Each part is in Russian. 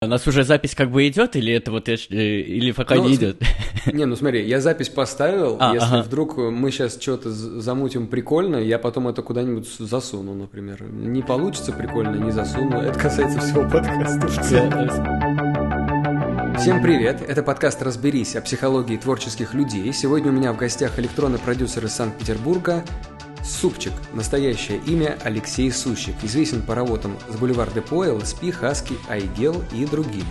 У нас уже запись как бы идет, или это вот э, или пока ну, не идет? Не, ну смотри, я запись поставил. А, если ага. вдруг мы сейчас что-то замутим прикольно, я потом это куда-нибудь засуну, например. Не получится прикольно, не засуну. Это касается всего подкаста. Всем привет! Это подкаст «Разберись» о психологии творческих людей. Сегодня у меня в гостях электронный продюсер из Санкт-Петербурга Супчик. Настоящее имя Алексей Сущик. Известен по работам с Бульвар Депо, ЛСП, Хаски, Айгел и другими.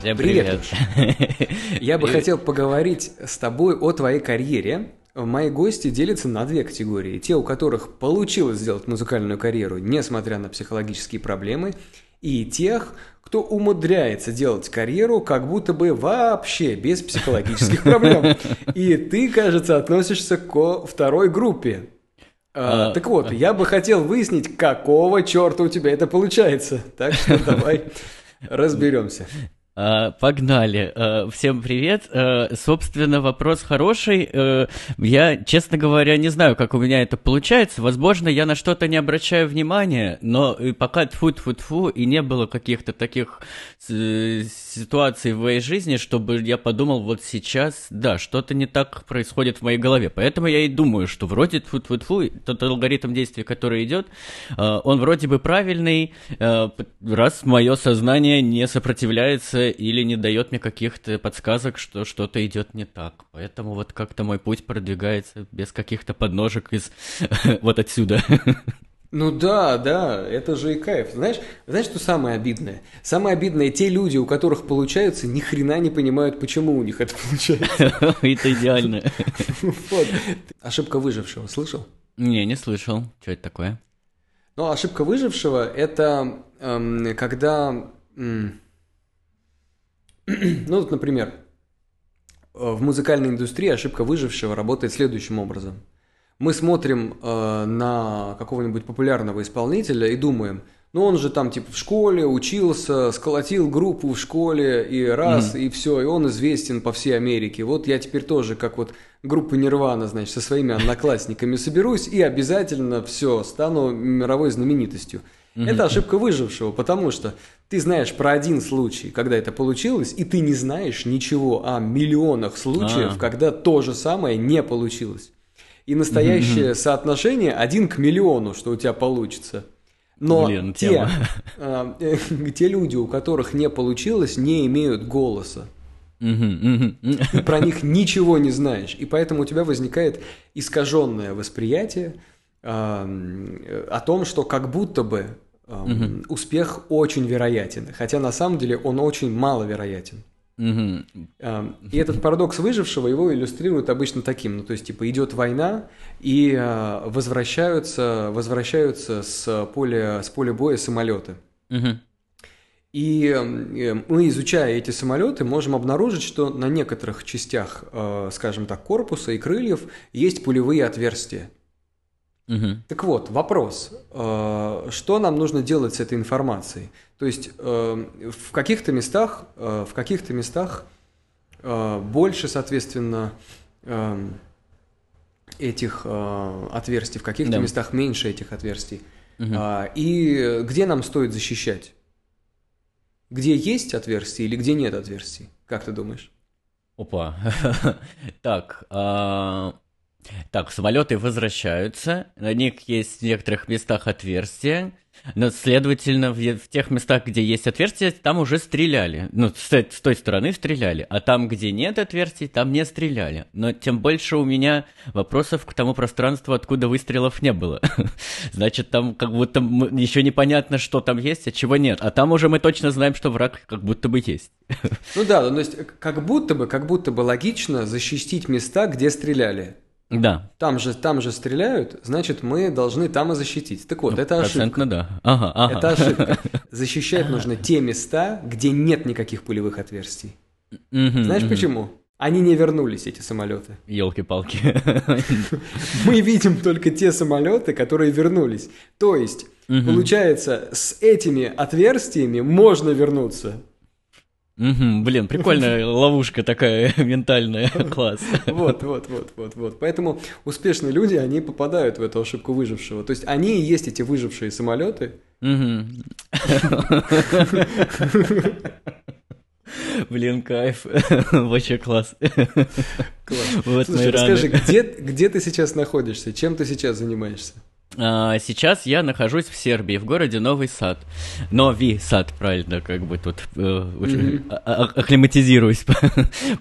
Всем привет. привет. Я бы хотел поговорить с тобой о твоей карьере. Мои гости делятся на две категории. Те, у которых получилось сделать музыкальную карьеру, несмотря на психологические проблемы, и тех, кто умудряется делать карьеру как будто бы вообще без психологических проблем. И ты, кажется, относишься ко второй группе. А, а, так вот, а... я бы хотел выяснить, какого черта у тебя это получается. Так что давай разберемся. А, погнали. А, всем привет. А, собственно, вопрос хороший. Я, честно говоря, не знаю, как у меня это получается. Возможно, я на что-то не обращаю внимания, но пока тфу-тфу-тфу, и не было каких-то таких ситуаций в моей жизни, чтобы я подумал, вот сейчас, да, что-то не так происходит в моей голове. Поэтому я и думаю, что вроде тфу-тфу-тфу, тот алгоритм действия, который идет, он вроде бы правильный, раз мое сознание не сопротивляется или не дает мне каких-то подсказок, что что-то идет не так. Поэтому вот как-то мой путь продвигается без каких-то подножек из вот отсюда. Ну да, да, это же и кайф. Знаешь, знаешь, что самое обидное? Самое обидное, те люди, у которых получаются, ни хрена не понимают, почему у них это получается. Это идеально. Ошибка выжившего, слышал? Не, не слышал. Что это такое? Ну, ошибка выжившего – это эм, когда ну, вот, например, в музыкальной индустрии ошибка выжившего работает следующим образом. Мы смотрим э, на какого-нибудь популярного исполнителя и думаем, ну он же там типа в школе учился, сколотил группу в школе и раз, mm-hmm. и все, и он известен по всей Америке. Вот я теперь тоже, как вот группа Нирвана, значит, со своими одноклассниками соберусь и обязательно все, стану мировой знаменитостью. Mm-hmm. Это ошибка выжившего, потому что ты знаешь про один случай, когда это получилось, и ты не знаешь ничего о миллионах случаев, А-а-а. когда то же самое не получилось. И настоящее mm-hmm. соотношение один к миллиону, что у тебя получится. Но Блин, те, э, э, те люди, у которых не получилось, не имеют голоса. Ты про них ничего не знаешь. И поэтому у тебя возникает искаженное восприятие о том, что как будто бы угу. успех очень вероятен, хотя на самом деле он очень маловероятен. Угу. И этот парадокс выжившего его иллюстрируют обычно таким, ну то есть типа идет война и а, возвращаются возвращаются с поля с поля боя самолеты. Угу. И мы, изучая эти самолеты, можем обнаружить, что на некоторых частях, а, скажем так, корпуса и крыльев есть пулевые отверстия. Угу. Так вот, вопрос, э, что нам нужно делать с этой информацией? То есть э, в каких-то местах, э, в каких-то местах больше, соответственно, этих отверстий, в каких-то да. местах меньше этих отверстий. Угу. И где нам стоит защищать? Где есть отверстия или где нет отверстий? Как ты думаешь? Опа. так, а, так, самолеты возвращаются, на них есть в некоторых местах отверстия, но, следовательно, в, в тех местах, где есть отверстия, там уже стреляли. Ну, с, с той стороны стреляли, а там, где нет отверстий, там не стреляли. Но тем больше у меня вопросов к тому пространству, откуда выстрелов не было. Значит, там как будто еще непонятно, что там есть, а чего нет. А там уже мы точно знаем, что враг как будто бы есть. Ну да, то есть как будто бы, как будто бы логично защитить места, где стреляли. Да. Там же, там же стреляют, значит, мы должны там и защитить. Так вот, ну, это ошибка. да. Ага, ага. Это ошибка. Защищать нужно те места, где нет никаких пулевых отверстий. Знаешь почему? Они не вернулись, эти самолеты. Елки-палки. Мы видим только те самолеты, которые вернулись. То есть, получается, с этими отверстиями можно вернуться. Угу, блин, прикольная ловушка такая ментальная, класс. Вот, вот, вот, вот, вот. Поэтому успешные люди, они попадают в эту ошибку выжившего. То есть они и есть эти выжившие самолеты. Блин, кайф. Вообще класс. Класс. Вот Слушай, расскажи, где, где ты сейчас находишься? Чем ты сейчас занимаешься? А, сейчас я нахожусь в Сербии, в городе Новый Сад. Новый Сад, правильно, как бы тут э, mm-hmm. акклиматизируюсь по,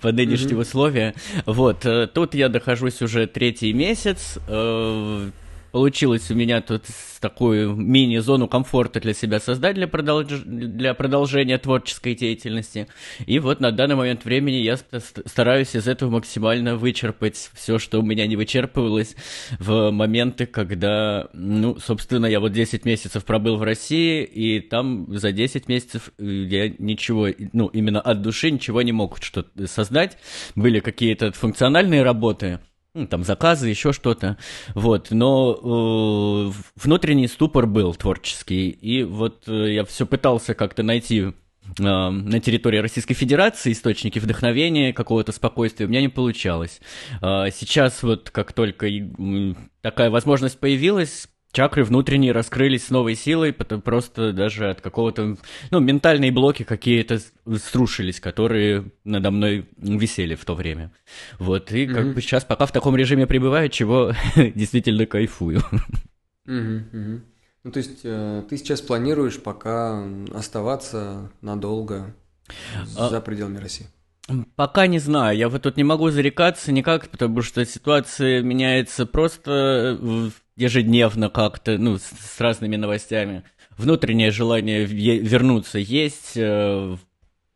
по нынешним mm-hmm. условиям. Вот, э, тут я нахожусь уже третий месяц. Э, получилось у меня тут такую мини-зону комфорта для себя создать для, продолж... для продолжения творческой деятельности. И вот на данный момент времени я стараюсь из этого максимально вычерпать все, что у меня не вычерпывалось в моменты, когда, ну, собственно, я вот 10 месяцев пробыл в России, и там за 10 месяцев я ничего, ну, именно от души ничего не мог что-то создать. Были какие-то функциональные работы, ну, там заказы, еще что-то, вот, но э, внутренний ступор был творческий, и вот э, я все пытался как-то найти э, на территории Российской Федерации источники вдохновения, какого-то спокойствия, у меня не получалось. Э, сейчас вот как только такая возможность появилась, чакры внутренние раскрылись с новой силой, потому просто даже от какого-то, ну, ментальные блоки какие-то струшились, которые надо мной висели в то время. Вот, и mm-hmm. как бы сейчас пока в таком режиме пребываю, чего действительно кайфую. Mm-hmm. Ну, то есть э, ты сейчас планируешь пока оставаться надолго а... за пределами России? Пока не знаю, я вот тут не могу зарекаться никак, потому что ситуация меняется просто ежедневно как-то, ну, с, с разными новостями. Внутреннее желание вернуться есть, э,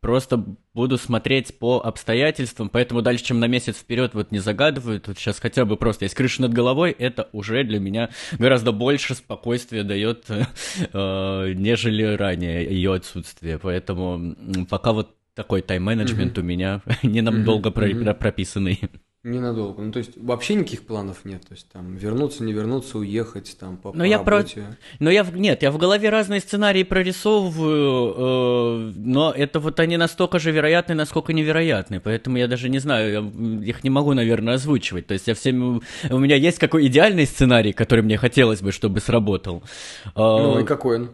просто буду смотреть по обстоятельствам, поэтому дальше, чем на месяц вперед, вот не загадываю, тут сейчас хотя бы просто есть крыша над головой, это уже для меня гораздо больше спокойствия дает, э, нежели ранее ее отсутствие, поэтому пока вот такой тайм-менеджмент mm-hmm. у меня не нам mm-hmm. долго mm-hmm. прописанный. Ненадолго. Ну, то есть вообще никаких планов нет. То есть там вернуться, не вернуться, уехать там по, но по я работе. Про... Но я нет, я в голове разные сценарии прорисовываю, э, но это вот они настолько же вероятны, насколько невероятны. Поэтому я даже не знаю, я их не могу, наверное, озвучивать. То есть я всем... У меня есть какой идеальный сценарий, который мне хотелось бы, чтобы сработал. Ну и какой он?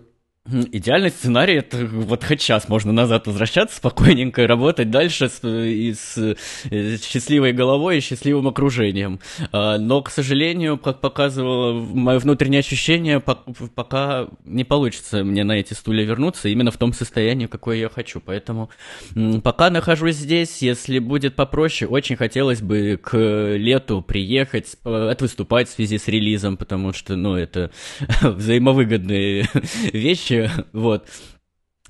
Идеальный сценарий это вот хоть сейчас можно назад возвращаться спокойненько работать дальше с, и с, с э, счастливой головой и счастливым окружением. А, но, к сожалению, как показывало мое внутреннее ощущение, пока не получится мне на эти стулья вернуться именно в том состоянии, какое я хочу. Поэтому пока нахожусь здесь, если будет попроще, очень хотелось бы к лету приехать, отвыступать в связи с релизом, потому что, ну, это взаимовыгодные вещи вещи, вот.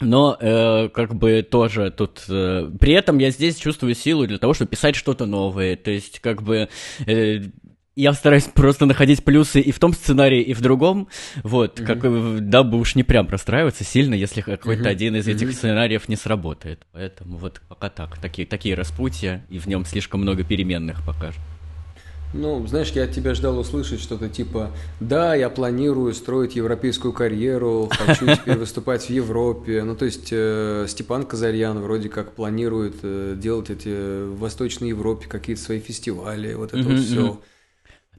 Но э, как бы тоже тут... Э, при этом я здесь чувствую силу для того, чтобы писать что-то новое. То есть как бы... Э, я стараюсь просто находить плюсы и в том сценарии, и в другом, вот, mm-hmm. как, дабы уж не прям расстраиваться сильно, если какой-то mm-hmm. один из этих mm-hmm. сценариев не сработает. Поэтому вот пока так, такие, такие распутья, и в нем слишком много переменных пока. Ну, знаешь, я от тебя ждал услышать что-то типа «Да, я планирую строить европейскую карьеру, хочу теперь выступать в Европе». Ну, то есть э, Степан Казарьян вроде как планирует э, делать эти в Восточной Европе какие-то свои фестивали, вот это вот все.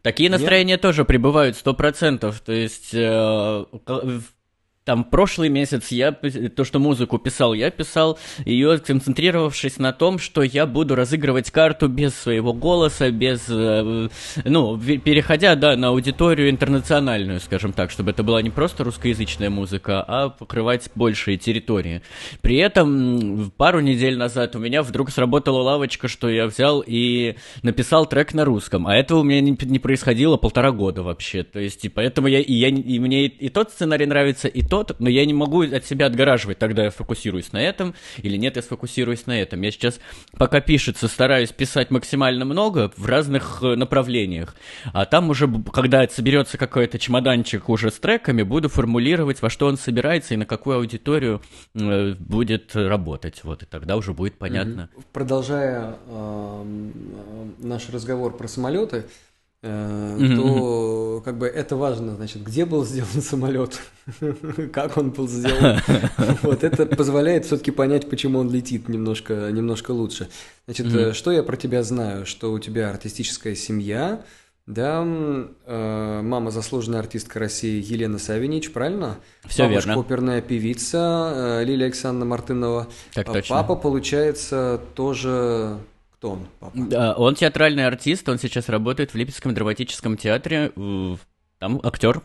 Такие настроения тоже прибывают сто процентов. То есть э, там прошлый месяц я то, что музыку писал, я писал ее концентрировавшись на том, что я буду разыгрывать карту без своего голоса, без, э, ну, переходя, да, на аудиторию интернациональную, скажем так, чтобы это была не просто русскоязычная музыка, а покрывать большие территории. При этом пару недель назад у меня вдруг сработала лавочка, что я взял и написал трек на русском, а этого у меня не, не происходило полтора года вообще, то есть и поэтому я и я и мне и, и тот сценарий нравится, и тот, но я не могу от себя отгораживать, тогда я фокусируюсь на этом, или нет, я сфокусируюсь на этом. Я сейчас, пока пишется, стараюсь писать максимально много в разных э, направлениях, а там уже, когда соберется какой-то чемоданчик уже с треками, буду формулировать, во что он собирается и на какую аудиторию э, будет работать, вот, и тогда уже будет понятно. Продолжая э, наш разговор про самолеты, mm-hmm. то как бы это важно, значит, где был сделан самолет, как он был сделан. Вот это позволяет все-таки понять, почему он летит немножко, немножко лучше. Значит, mm-hmm. что я про тебя знаю, что у тебя артистическая семья, да, э, мама заслуженная артистка России Елена Савинич, правильно? Все Бабушка верно. оперная певица э, Лилия Александровна Мартынова. Так а точно. Папа, получается, тоже... Кто он, папа? Да, он театральный артист, он сейчас работает в Липецком драматическом театре, там актер,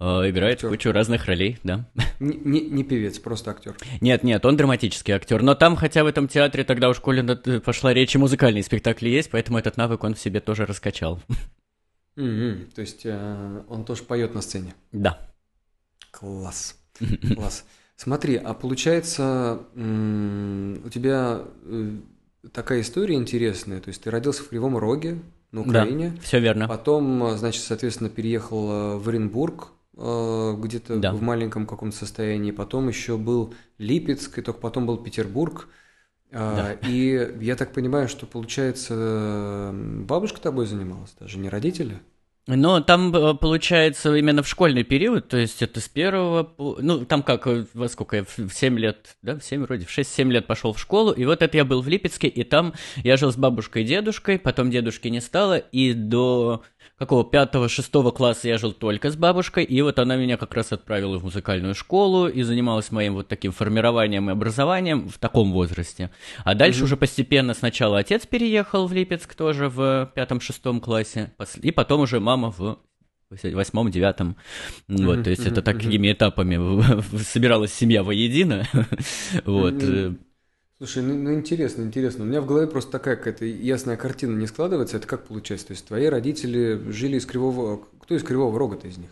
э, играет актер. кучу разных ролей, да. Не, не, не певец, просто актер. Нет, нет, он драматический актер. Но там, хотя в этом театре тогда уж коли пошла речь, и музыкальные спектакли есть, поэтому этот навык он в себе тоже раскачал. Mm-hmm. То есть э, он тоже поет на сцене? Да. Класс. Класс. Смотри, а получается, у тебя э, такая история интересная. То есть ты родился в Кривом Роге, на Украине. Да, все верно. Потом, значит, соответственно, переехал э, в Оренбург, где-то да. в маленьком каком-то состоянии. Потом еще был Липецк, и только потом был Петербург. Да. И я так понимаю, что, получается, бабушка тобой занималась, даже не родители? Но там, э, получается, именно в школьный период, то есть это с первого, ну, там как, э, во сколько я, в 7 лет, да, в 7 вроде, в 6-7 лет пошел в школу, и вот это я был в Липецке, и там я жил с бабушкой и дедушкой, потом дедушки не стало, и до какого пятого, шестого класса я жил только с бабушкой, и вот она меня как раз отправила в музыкальную школу и занималась моим вот таким формированием и образованием в таком возрасте. А дальше mm-hmm. уже постепенно сначала отец переехал в Липецк тоже в пятом-шестом классе, и потом уже мама в восьмом, девятом. Вот, то есть это такими этапами собиралась семья воедино. вот. Слушай, ну, ну интересно, интересно. У меня в голове просто такая какая-то ясная картина не складывается. Это как получается? То есть твои родители жили из Кривого... Кто из Кривого Рога-то из них?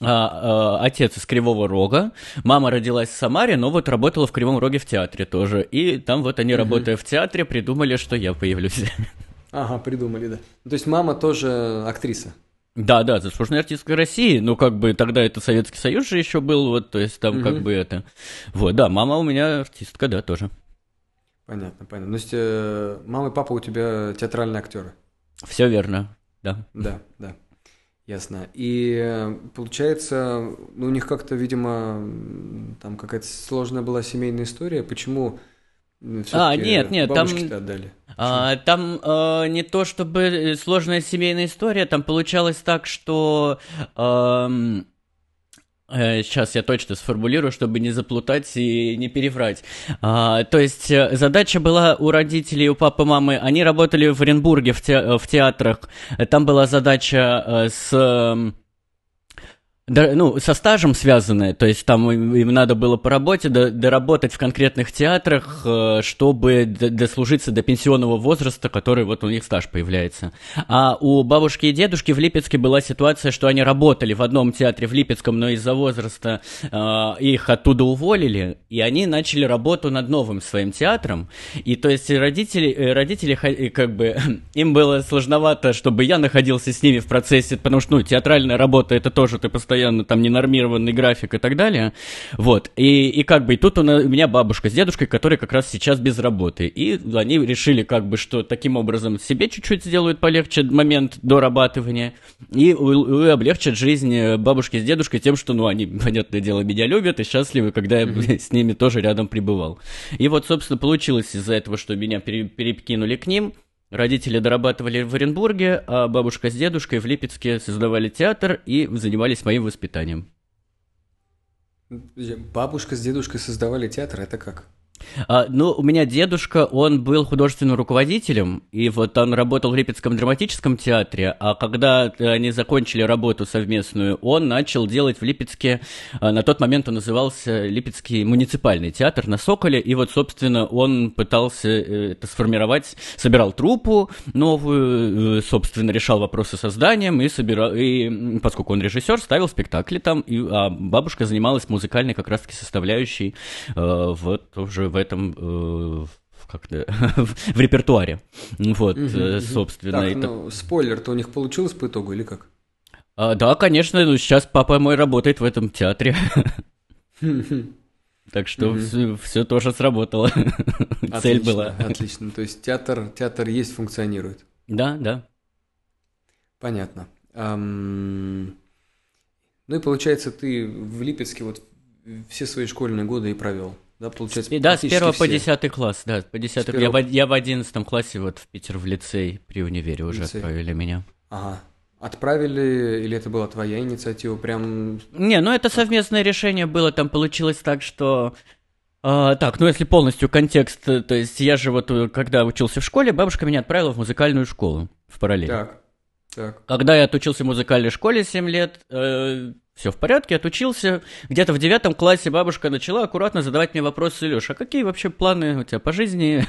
А, а, отец из Кривого Рога, мама родилась в Самаре, но вот работала в Кривом Роге в театре тоже. И там вот они, угу. работая в театре, придумали, что я появлюсь. Ага, придумали, да. То есть мама тоже актриса? Да, да, заслуженная артистка России, ну как бы тогда это Советский Союз же еще был, вот, то есть там угу. как бы это. Вот, да, мама у меня артистка, да, тоже. Понятно, понятно. Ну, есть э, мама и папа у тебя театральные актеры. Все верно, да. Да, да. Ясно. И э, получается, ну, у них как-то, видимо, там какая-то сложная была семейная история. Почему а, нет, нет, там, отдали. А, там а, не то чтобы сложная семейная история, там получалось так, что а, Сейчас э, я точно сформулирую, чтобы не заплутать и не переврать. А, то есть э, задача была у родителей, у папы, мамы, они работали в Оренбурге в, те, в театрах. Там была задача э, с да, ну, со стажем связанное, то есть там им, надо было по работе доработать в конкретных театрах, э, чтобы дослужиться до пенсионного возраста, который вот у них стаж появляется. А у бабушки и дедушки в Липецке была ситуация, что они работали в одном театре в Липецком, но из-за возраста э, их оттуда уволили, и они начали работу над новым своим театром. И то есть родители, э, родители как бы, им было сложновато, чтобы я находился с ними в процессе, потому что, ну, театральная работа, это тоже ты постоянно постоянно там ненормированный график и так далее. Вот. И, и как бы и тут у меня бабушка с дедушкой, которые как раз сейчас без работы. И они решили как бы, что таким образом себе чуть-чуть сделают полегче момент дорабатывания и, и облегчат жизнь бабушки с дедушкой тем, что, ну, они, понятное дело, меня любят и счастливы, когда я с ними тоже рядом пребывал. И вот, собственно, получилось из-за этого, что меня перекинули к ним, Родители дорабатывали в Оренбурге, а бабушка с дедушкой в Липецке создавали театр и занимались моим воспитанием. Бабушка с дедушкой создавали театр, это как? А, ну, у меня дедушка, он был художественным руководителем, и вот он работал в Липецком драматическом театре, а когда они закончили работу совместную, он начал делать в Липецке, а, на тот момент он назывался Липецкий муниципальный театр на Соколе, и вот, собственно, он пытался э, это сформировать, собирал труппу новую, э, собственно, решал вопросы со зданием, и, собирал, и поскольку он режиссер, ставил спектакли там, и, а бабушка занималась музыкальной как раз-таки составляющей э, вот уже в этом э, как в репертуаре. Вот, угу, собственно. Так, это... ну, спойлер-то у них получилось по итогу или как? А, да, конечно, ну, сейчас папа мой работает в этом театре. Так что угу. все, все тоже сработало. Отлично, Цель была. Отлично. То есть театр, театр есть, функционирует. Да, да. Понятно. Ну и получается, ты в Липецке вот все свои школьные годы и провел. Да, получается, и, да, с первого по десятый класс, да, по десятый. Я, в, я в одиннадцатом классе вот в Питер в лицей при универе уже лицей. отправили меня. Ага. Отправили, или это была твоя инициатива, прям... Не, ну это совместное решение было, там получилось так, что... А, так, ну если полностью контекст, то есть я же вот, э, когда учился в школе, бабушка меня отправила в музыкальную школу в параллель. Так, так. Когда я отучился в музыкальной школе 7 лет, э, все в порядке, отучился. Где-то в девятом классе бабушка начала аккуратно задавать мне вопросы, Леша, а какие вообще планы у тебя по жизни?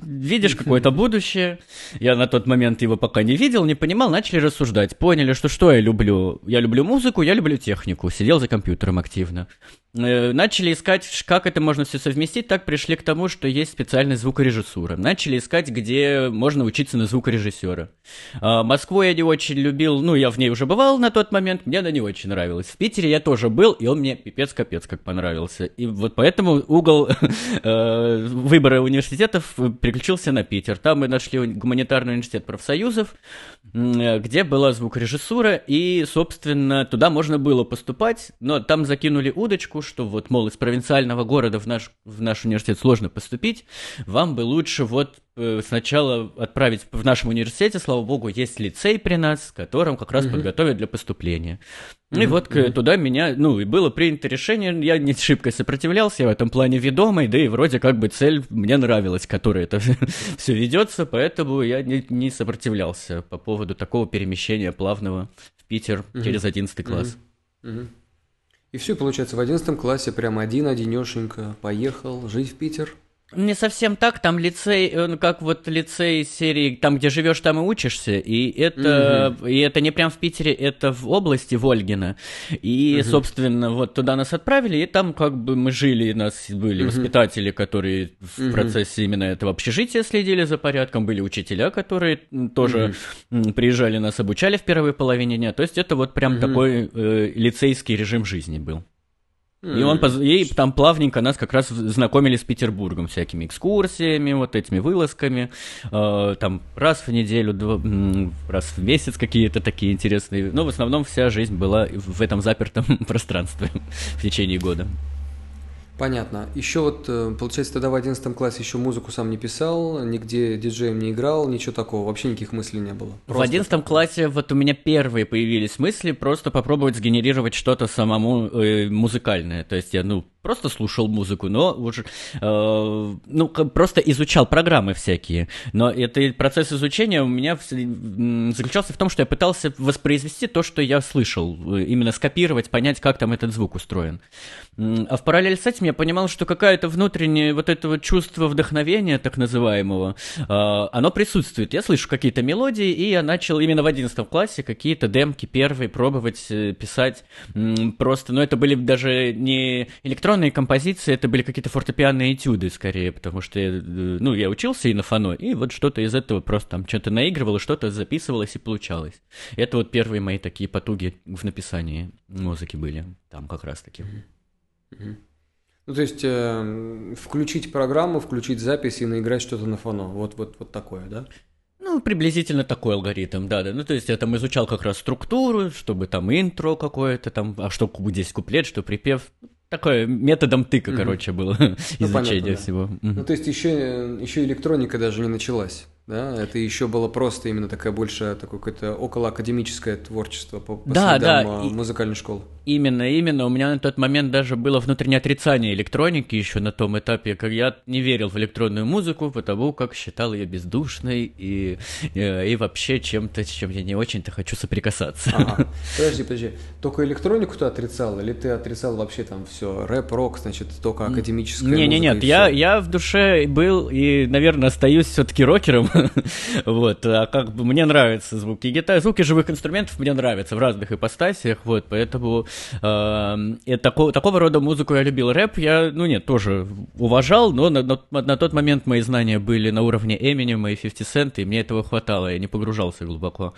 Видишь какое-то будущее? Я на тот момент его пока не видел, не понимал, начали рассуждать. Поняли, что что я люблю? Я люблю музыку, я люблю технику. Сидел за компьютером активно. Э, начали искать, как это можно все совместить, так пришли к тому, что есть специальная звукорежиссура. Начали искать, где можно учиться на звукорежиссера. А, Москву я не очень любил, ну, я в ней уже бывал на тот момент, мне она не очень нравилась. В Питере я тоже был, и он мне пипец-капец как понравился. И вот поэтому угол э, выбора университетов переключился на Питер. Там мы нашли гуманитарный университет профсоюзов, э, где была звукорежиссура, и, собственно, туда можно было поступать, но там закинули удочку, что вот, мол, из провинциального города в наш, в наш университет сложно поступить, вам бы лучше вот сначала отправить в нашем университете, слава богу, есть лицей при нас, которым как раз mm-hmm. подготовят для поступления. Mm-hmm. И вот mm-hmm. туда меня, ну, и было принято решение, я не шибко сопротивлялся, я в этом плане ведомый, да и вроде как бы цель мне нравилась, которая это все ведется, поэтому я не, не сопротивлялся по поводу такого перемещения плавного в Питер mm-hmm. через 11 класс. Mm-hmm. Mm-hmm. И все, получается, в одиннадцатом классе прям один-одинешенько поехал жить в Питер. Не совсем так, там лицей, он как вот лицей серии, там, где живешь, там и учишься, и это, угу. и это не прям в Питере, это в области Вольгина, и, угу. собственно, вот туда нас отправили, и там как бы мы жили, у нас были угу. воспитатели, которые в угу. процессе именно этого общежития следили за порядком, были учителя, которые тоже угу. приезжали, нас обучали в первой половине дня, то есть это вот прям угу. такой э, лицейский режим жизни был. И он и там плавненько нас как раз знакомили с Петербургом всякими экскурсиями, вот этими вылазками. Э, там раз в неделю, два, раз в месяц какие-то такие интересные. Но в основном вся жизнь была в этом запертом пространстве в течение года. Понятно. Еще вот, э, получается, тогда в 11 классе еще музыку сам не писал, нигде диджеем не играл, ничего такого, вообще никаких мыслей не было. Просто... В 11 классе вот у меня первые появились мысли просто попробовать сгенерировать что-то самому э, музыкальное. То есть я, ну, просто слушал музыку, но уже, э, ну, просто изучал программы всякие. Но этот процесс изучения у меня заключался в том, что я пытался воспроизвести то, что я слышал, э, именно скопировать, понять, как там этот звук устроен. А в параллель с этим я понимал, что какое-то внутреннее вот это вот чувство вдохновения, так называемого, э, оно присутствует. Я слышу какие-то мелодии, и я начал именно в 11 классе какие-то демки первые пробовать э, писать. Просто, но это были даже не электронные электронные композиции это были какие-то фортепианные этюды скорее, потому что я, э, ну, я учился и на фано, и вот что-то из этого просто там что-то наигрывало, что-то записывалось и получалось. Это вот первые мои такие потуги в написании музыки были там как раз-таки. Ну, то есть э, включить программу, включить запись и наиграть что-то на фано. Вот, вот, вот такое, да? Ну, приблизительно такой алгоритм, да, да. Ну, то есть я там изучал как раз структуру, чтобы там интро какое-то там, а что здесь куплет, что припев. Такое методом тыка, mm-hmm. короче, было ну, изучение понятно, всего. Mm-hmm. Ну, то есть еще, еще электроника даже не началась да, это еще было просто именно такая больше такое какое-то околоакадемическое творчество по, по да, да, а, музыкальной школы. Именно, именно. У меня на тот момент даже было внутреннее отрицание электроники еще на том этапе, как я не верил в электронную музыку, потому как считал ее бездушной и, и, э, и вообще чем-то, с чем я не очень-то хочу соприкасаться. Ага. Подожди, подожди. Только электронику ты отрицал, или ты отрицал вообще там все, рэп, рок, значит, только академическая не? Не, нет, я, я в душе был и, наверное, остаюсь все-таки рокером, вот, а как бы мне нравятся звуки гитары, звуки живых инструментов мне нравятся в разных ипостасиях, вот, поэтому э, и такого, такого рода музыку я любил. Рэп я, ну нет, тоже уважал, но на, на, на тот момент мои знания были на уровне Eminem и 50 Cent, и мне этого хватало, я не погружался глубоко.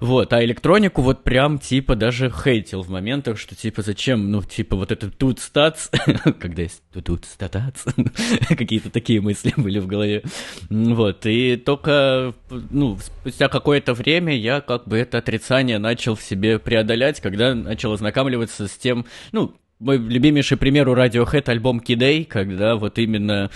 Вот, а электронику вот прям типа даже хейтил в моментах, что типа зачем, ну типа вот это тут стац, когда есть тут статац, какие-то такие мысли были в голове. Вот, и то только, ну, спустя какое-то время я как бы это отрицание начал в себе преодолять, когда начал ознакомливаться с тем, ну, мой любимейший пример у Radiohead альбом Kidday, когда вот именно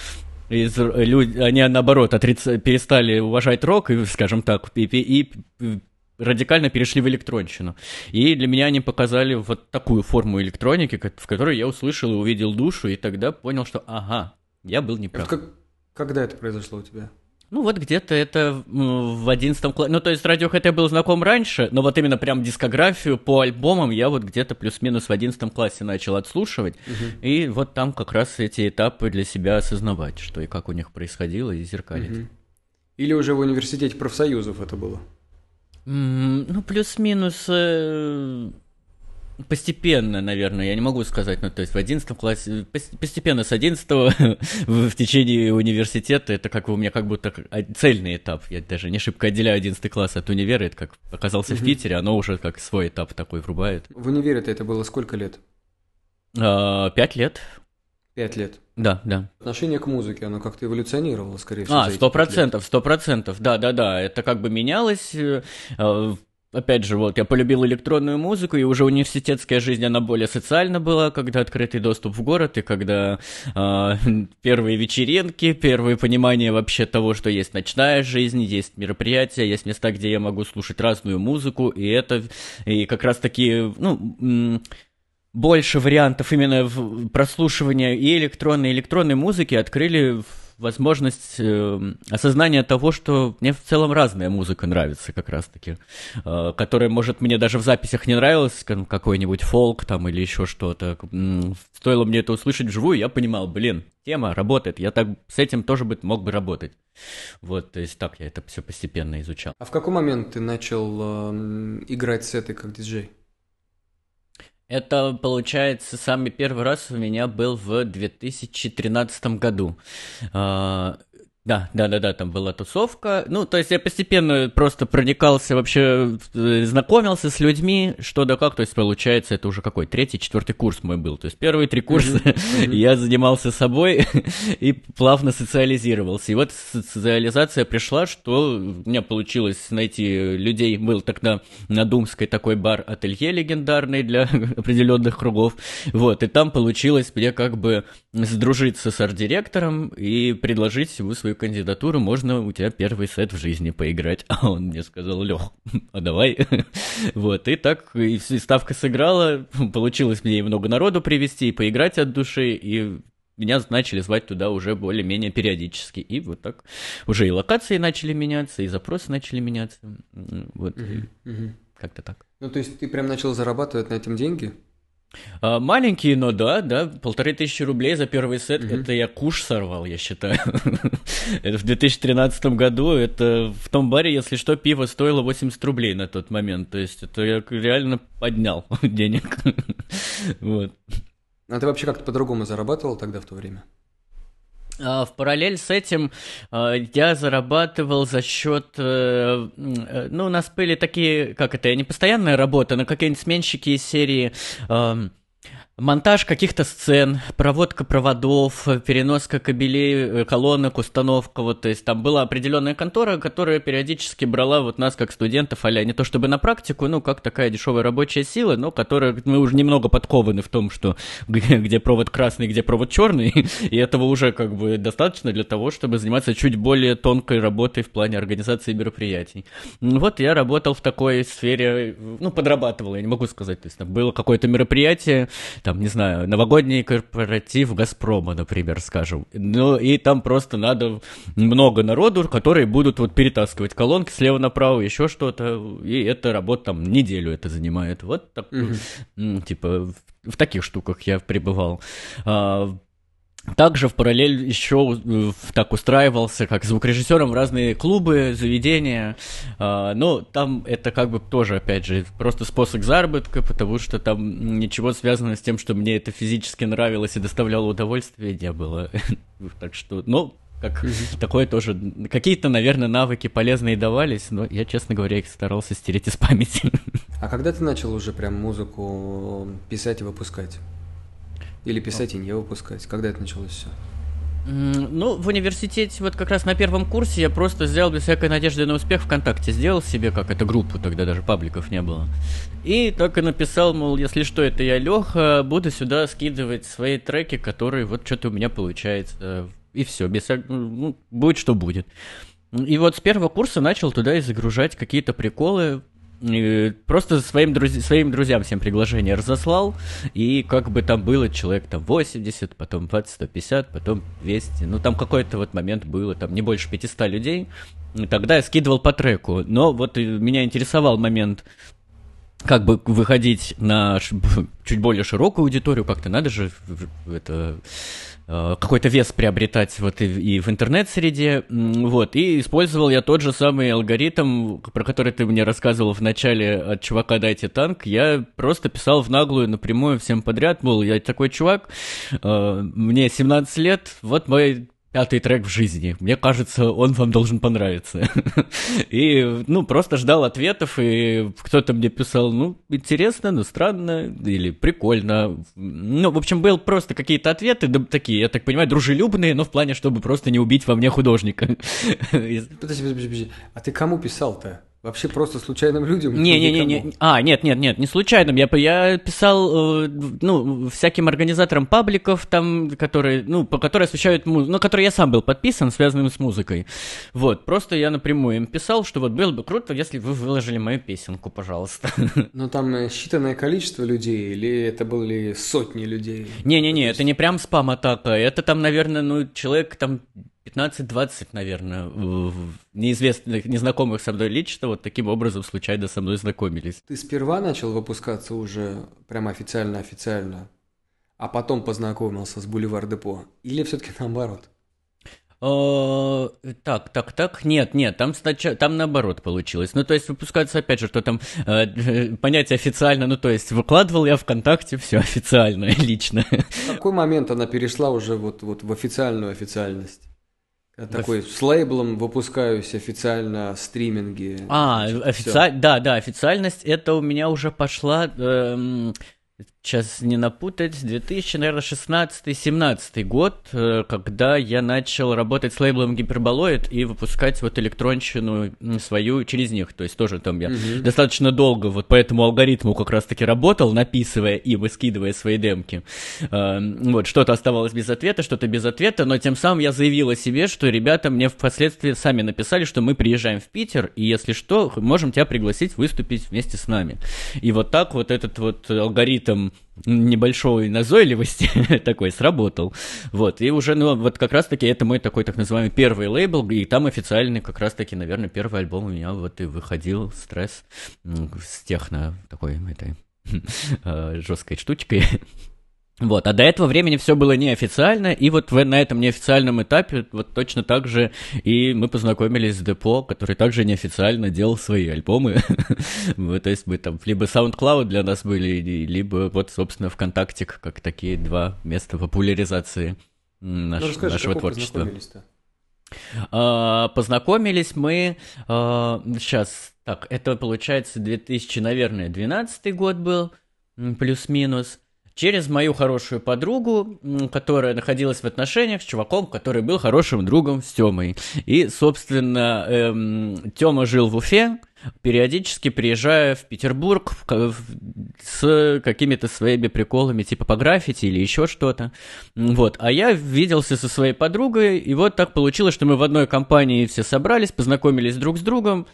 из, люди, они наоборот отриц... перестали уважать рок, и, скажем так, и, и, и радикально перешли в электронщину. И для меня они показали вот такую форму электроники, в которой я услышал и увидел душу, и тогда понял, что ага, я был неправ. Как, когда это произошло у тебя? Ну, вот где-то это в одиннадцатом классе. Ну, то есть Radiohead я был знаком раньше, но вот именно прям дискографию по альбомам я вот где-то плюс-минус в одиннадцатом классе начал отслушивать. Угу. И вот там как раз эти этапы для себя осознавать, что и как у них происходило, и зеркалить. Угу. Или уже в университете профсоюзов это было? Ну, плюс-минус э, постепенно, наверное, я не могу сказать, ну, то есть в 11 классе, постепенно с 11 в течение университета, это как у меня как будто цельный этап, я даже не шибко отделяю 11 класс от универа, это как оказался в Питере, оно уже как свой этап такой врубает. В универе-то это было сколько лет? А, пять лет. Пять лет. Да, да. Отношение к музыке, оно как-то эволюционировало, скорее всего. А, сто процентов, сто процентов, да, да, да. Это как бы менялось. Опять же, вот я полюбил электронную музыку, и уже университетская жизнь, она более социальна была, когда открытый доступ в город, и когда э, первые вечеринки, первые понимания вообще того, что есть ночная жизнь, есть мероприятия, есть места, где я могу слушать разную музыку, и это, и как раз таки, ну больше вариантов именно прослушивания и электронной, и электронной музыки открыли возможность э, осознания того, что мне в целом разная музыка нравится как раз-таки, э, которая, может, мне даже в записях не нравилась, какой-нибудь фолк там или еще что-то. Стоило мне это услышать вживую, я понимал, блин, тема работает, я так с этим тоже бы, мог бы работать. Вот, то есть так я это все постепенно изучал. А в какой момент ты начал э, играть сеты как диджей? Это, получается, самый первый раз у меня был в 2013 году. Да, да, да, да, там была тусовка. Ну, то есть я постепенно просто проникался вообще, э, знакомился с людьми, что да как. То есть, получается, это уже какой? Третий, четвертый курс мой был. То есть первые три курса я занимался собой и плавно социализировался. И вот социализация пришла, что у меня получилось найти людей. Был тогда на Думской такой бар-ателье легендарный для определенных кругов. Вот, и там получилось мне как бы сдружиться с арт-директором и предложить ему свою свою кандидатуру, можно у тебя первый сет в жизни поиграть. А он мне сказал, Лех, а давай. вот, и так и ставка сыграла, получилось мне много народу привести, и поиграть от души, и меня начали звать туда уже более-менее периодически. И вот так уже и локации начали меняться, и запросы начали меняться. Вот, как-то так. Ну, то есть ты прям начал зарабатывать на этом деньги? А, маленькие, но да, да, полторы тысячи рублей за первый сет, mm-hmm. это я куш сорвал, я считаю. это в 2013 году, это в том баре, если что, пиво стоило 80 рублей на тот момент, то есть это я реально поднял денег. вот. А ты вообще как-то по-другому зарабатывал тогда в то время? А, в параллель с этим а, я зарабатывал за счет, э, э, ну, у нас были такие, как это, не постоянная работа, но какие-нибудь сменщики из серии монтаж каких-то сцен, проводка проводов, переноска кабелей, э, колонок, установка, вот, то есть там была определенная контора, которая периодически брала вот нас как студентов, а не то чтобы на практику, ну, как такая дешевая рабочая сила, но которая, мы уже немного подкованы в том, что где, провод красный, где провод черный, и этого уже как бы достаточно для того, чтобы заниматься чуть более тонкой работой в плане организации мероприятий. Вот я работал в такой сфере, ну, подрабатывал, я не могу сказать, то есть там было какое-то мероприятие, там, не знаю, новогодний корпоратив Газпрома, например, скажем. Ну, и там просто надо много народу, которые будут вот перетаскивать колонки слева направо, еще что-то, и эта работа там неделю это занимает. Вот так, угу. типа, в таких штуках я пребывал. А, также в параллель еще э, так устраивался, как звукорежиссером в разные клубы, заведения. А, но там это как бы тоже, опять же, просто способ заработка, потому что там ничего связанного с тем, что мне это физически нравилось и доставляло удовольствие, не было. так что, ну, как такое тоже. Какие-то, наверное, навыки полезные давались, но я, честно говоря, их старался стереть из памяти. а когда ты начал уже прям музыку писать и выпускать? Или писать и не выпускать? Когда это началось все? Ну, в университете, вот как раз на первом курсе я просто сделал без всякой надежды на успех ВКонтакте. Сделал себе, как это, группу, тогда даже пабликов не было. И так и написал, мол, если что, это я Леха, буду сюда скидывать свои треки, которые вот что-то у меня получается. И все, без ну, будет что будет. И вот с первого курса начал туда и загружать какие-то приколы, просто своим, друз... своим друзьям всем приглашение разослал, и как бы там было человек там 80, потом 20, 150, потом 200, ну там какой-то вот момент было, там не больше 500 людей, и тогда я скидывал по треку, но вот меня интересовал момент как бы выходить на чуть более широкую аудиторию, как-то надо же это какой-то вес приобретать вот и, и в интернет-среде, вот, и использовал я тот же самый алгоритм, про который ты мне рассказывал в начале от чувака «Дайте танк», я просто писал в наглую напрямую всем подряд, мол, я такой чувак, э, мне 17 лет, вот мой пятый трек в жизни. Мне кажется, он вам должен понравиться. и, ну, просто ждал ответов, и кто-то мне писал, ну, интересно, ну, странно, или прикольно. Ну, в общем, был просто какие-то ответы, да, такие, я так понимаю, дружелюбные, но в плане, чтобы просто не убить во мне художника. подожди, подожди, подожди. А ты кому писал-то? Вообще просто случайным людям? Не-не-не, а, нет, нет, нет, не случайным. Я, я писал, э, ну, всяким организаторам пабликов, там, которые, ну, по которые освещают музыку, ну, которые я сам был подписан, связанным с музыкой. Вот, просто я напрямую им писал, что вот было бы круто, если вы выложили мою песенку, пожалуйста. Ну, там э, считанное количество людей, или это были сотни людей? Не-не-не, это не прям спам-атака, это там, наверное, ну, человек там 15-20, наверное, неизвестных, незнакомых со мной лично вот таким образом случайно со мной знакомились. Ты сперва начал выпускаться уже прям официально-официально, а потом познакомился с Бульвар Депо? Или все-таки наоборот? Э, так, так, так, нет, нет, там, сначала, там наоборот получилось. Ну, то есть выпускаться, опять же, что там э, понятие официально, ну, то есть выкладывал я ВКонтакте все официально, лично. В какой момент она перешла уже вот, вот в официальную официальность? Такой с лейблом выпускаюсь официально стриминги. А, официально, да, да, официальность это у меня уже пошла эм, сейчас не напутать, 2000, наверное, 16-17 год, э, когда я начал работать с лейблом Гиперболоид и выпускать вот электронщину свою через них. То есть тоже там я угу. достаточно долго вот по этому алгоритму как раз-таки работал, написывая и выскидывая свои демки. Э, вот, что-то оставалось без ответа, что-то без ответа, но тем самым я заявил о себе, что ребята мне впоследствии сами написали, что мы приезжаем в Питер, и если что, можем тебя пригласить выступить вместе с нами. И вот так вот этот вот алгоритм небольшой назойливости такой сработал. Вот, и уже, ну, вот как раз-таки это мой такой так называемый первый лейбл, и там официальный как раз-таки, наверное, первый альбом у меня вот и выходил, стресс, с техно такой этой э, жесткой штучкой. Вот, а до этого времени все было неофициально, и вот в, на этом неофициальном этапе вот точно так же и мы познакомились с Депо, который также неофициально делал свои альбомы. то есть мы там либо SoundCloud для нас были, либо вот, собственно, ВКонтакте, как такие два места популяризации наш, ну, расскажи, нашего творчества. Познакомились, а, познакомились мы а, сейчас, так, это получается 2000, наверное, 12 год был, плюс-минус через мою хорошую подругу, которая находилась в отношениях с чуваком, который был хорошим другом с Тёмой. И, собственно, эм, Тёма жил в Уфе, периодически приезжая в Петербург с какими-то своими приколами, типа по граффити или еще что-то. Вот. А я виделся со своей подругой, и вот так получилось, что мы в одной компании все собрались, познакомились друг с другом,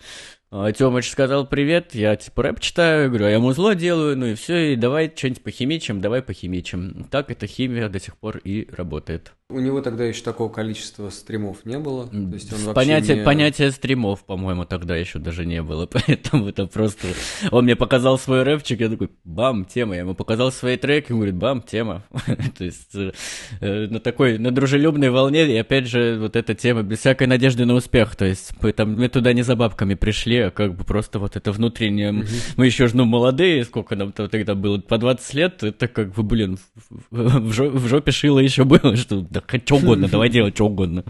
Тёмыч сказал привет, я типа рэп читаю, говорю, а я музло делаю, ну и все, и давай что-нибудь похимичим, давай похимичим. Так эта химия до сих пор и работает. У него тогда еще такого количества стримов не было. То есть он понятие, не... понятие стримов, по-моему, тогда еще даже не было. Поэтому это просто... Он мне показал свой рэпчик, я такой, бам, тема. Я ему показал свои треки, он говорит, бам, тема. То есть э, э, на такой, на дружелюбной волне, и опять же, вот эта тема, без всякой надежды на успех. То есть мы, там, мы туда не за бабками пришли, а как бы просто вот это внутреннее... Мы еще же, ну, молодые, сколько нам тогда было, по 20 лет, это как бы, блин, в жопе шило еще было, что да что угодно, давай делать что угодно.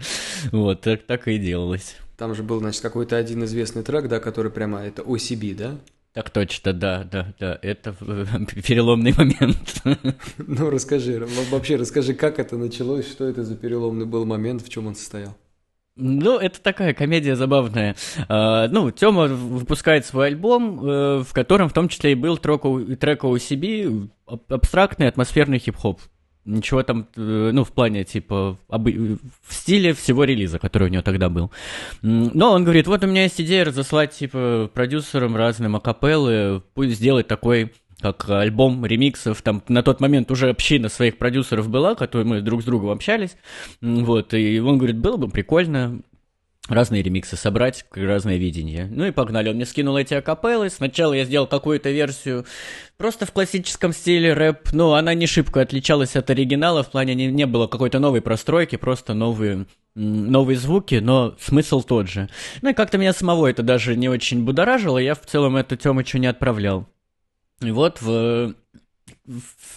Вот, так, так и делалось. Там же был, значит, какой-то один известный трек, да, который прямо, это OCB, да? Так точно, да, да, да, это переломный момент. Ну, расскажи, вообще расскажи, как это началось, что это за переломный был момент, в чем он состоял? Ну, это такая комедия забавная. Uh, ну, Тёма выпускает свой альбом, uh, в котором в том числе и был трек, трек OCB, абстрактный атмосферный хип-хоп. Ничего там, э, ну, в плане, типа, об... в стиле всего релиза, который у него тогда был. Но он говорит, вот у меня есть идея разослать, типа, продюсерам разным акапеллы, сделать такой как альбом ремиксов, там на тот момент уже община своих продюсеров была, которые мы друг с другом общались, вот, и он говорит, было бы прикольно, разные ремиксы собрать, разное видение. Ну и погнали. Он мне скинул эти акапеллы. Сначала я сделал какую-то версию просто в классическом стиле рэп. Но она не шибко отличалась от оригинала. В плане не, не было какой-то новой простройки, просто новые, новые звуки, но смысл тот же. Ну и как-то меня самого это даже не очень будоражило. Я в целом это Тёмычу не отправлял. И вот в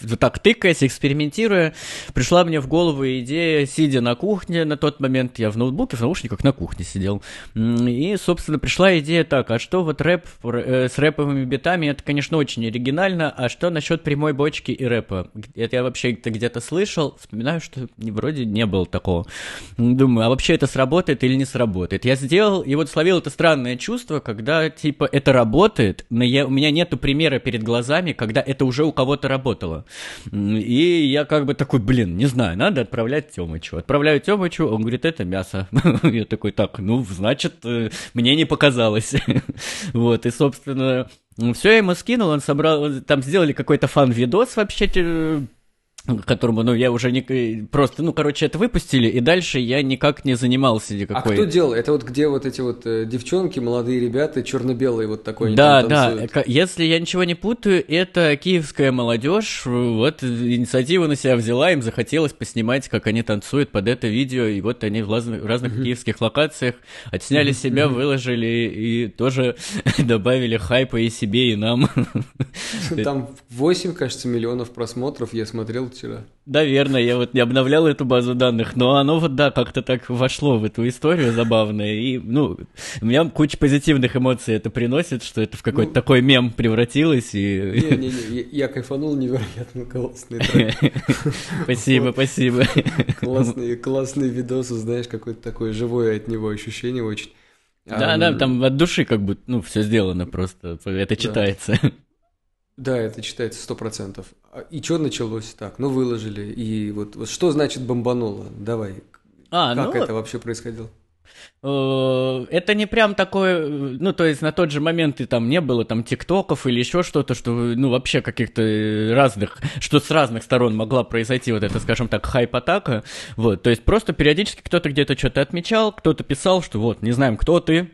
вот так тыкаясь, экспериментируя, пришла мне в голову идея, сидя на кухне, на тот момент я в ноутбуке, в наушниках на кухне сидел, и, собственно, пришла идея так, а что вот рэп э, с рэповыми битами, это, конечно, очень оригинально, а что насчет прямой бочки и рэпа? Это я вообще где-то слышал, вспоминаю, что вроде не было такого. Думаю, а вообще это сработает или не сработает? Я сделал, и вот словил это странное чувство, когда, типа, это работает, но я, у меня нету примера перед глазами, когда это уже у кого-то работает работало. И я как бы такой, блин, не знаю, надо отправлять Тёмычу. Отправляю Тёмычу, он говорит, это мясо. Я такой, так, ну, значит, э, мне не показалось. Вот, и, собственно, все я ему скинул, он собрал, там сделали какой-то фан-видос вообще, которому, ну, я уже не... Просто, ну, короче, это выпустили, и дальше я никак не занимался никакой... А кто делал? Это вот где вот эти вот э, девчонки, молодые ребята, черно-белые вот такой Да, да, если я ничего не путаю, это киевская молодежь, вот инициативу на себя взяла, им захотелось поснимать, как они танцуют под это видео, и вот они в разных, в разных киевских локациях отсняли себя, выложили и тоже добавили хайпа и себе, и нам. Там 8, кажется, миллионов просмотров, я смотрел вчера. Наверное, я вот не обновлял эту базу данных, но оно вот, да, как-то так вошло в эту историю забавную, и, ну, у меня куча позитивных эмоций это приносит, что это в какой-то ну, такой мем превратилось, и... Не-не-не, я кайфанул невероятно классный трек. Спасибо, спасибо. Классные, классные видосы, знаешь, какое-то такое живое от него ощущение очень. Да, да, там от души как бы, ну, все сделано просто, это читается. Да, это читается сто процентов. А, и что началось так? Ну, выложили. И вот, вот что значит бомбануло? Давай. А, как ну, это вообще происходило? Э, это не прям такое, ну, то есть на тот же момент и там не было там тиктоков или еще что-то, что, ну, вообще каких-то разных, что с разных сторон могла произойти вот это, скажем так, хайп-атака, вот, то есть просто периодически кто-то где-то что-то отмечал, кто-то писал, что вот, не знаем, кто ты,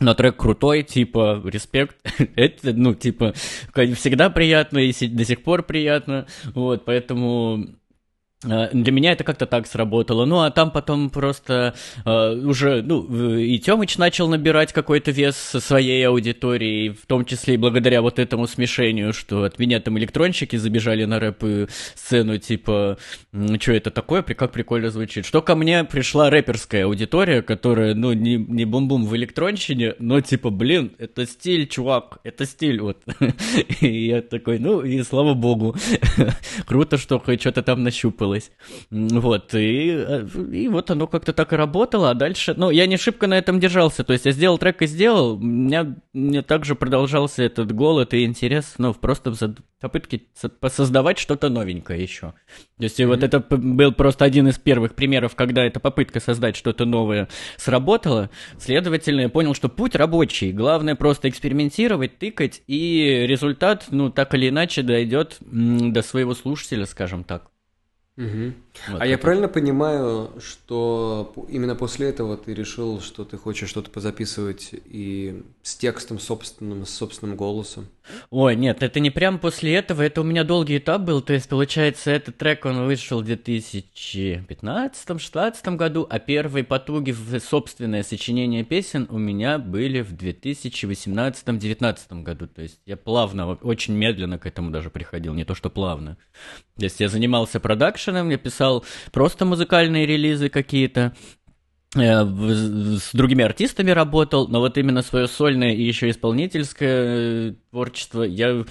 но трек крутой, типа, респект, это, ну, типа, всегда приятно и до сих пор приятно, вот, поэтому для меня это как-то так сработало. Ну, а там потом просто э, уже, ну, и Тёмыч начал набирать какой-то вес со своей аудиторией, в том числе и благодаря вот этому смешению, что от меня там электронщики забежали на рэп-сцену, типа, что это такое, как прикольно звучит. Что ко мне пришла рэперская аудитория, которая, ну, не, не бум-бум в электронщине, но типа, блин, это стиль, чувак, это стиль, вот. И я такой, ну, и слава богу, круто, что хоть что-то там нащупало получилось. Вот, и, э, и вот оно как-то так и работало, а дальше... Ну, я не шибко на этом держался, то есть я сделал трек и сделал, у меня, мне также продолжался этот голод и интерес, ну, просто в попытке создавать что-то новенькое еще. То есть mm-hmm. вот это был просто один из первых примеров, когда эта попытка создать что-то новое сработала. Следовательно, я понял, что путь рабочий. Главное просто экспериментировать, тыкать, и результат, ну, так или иначе, дойдет до своего слушателя, скажем так. Угу. Вот а я правильно понимаю, что именно после этого ты решил, что ты хочешь что-то позаписывать и с текстом собственным, с собственным голосом? Ой, нет, это не прям после этого, это у меня долгий этап был, то есть, получается, этот трек, он вышел в 2015-2016 году, а первые потуги в собственное сочинение песен у меня были в 2018-2019 году, то есть я плавно, очень медленно к этому даже приходил, не то что плавно. То есть я занимался продакшеном, я писал просто музыкальные релизы какие-то, Э, с другими артистами работал, но вот именно свое сольное и еще исполнительское э, творчество я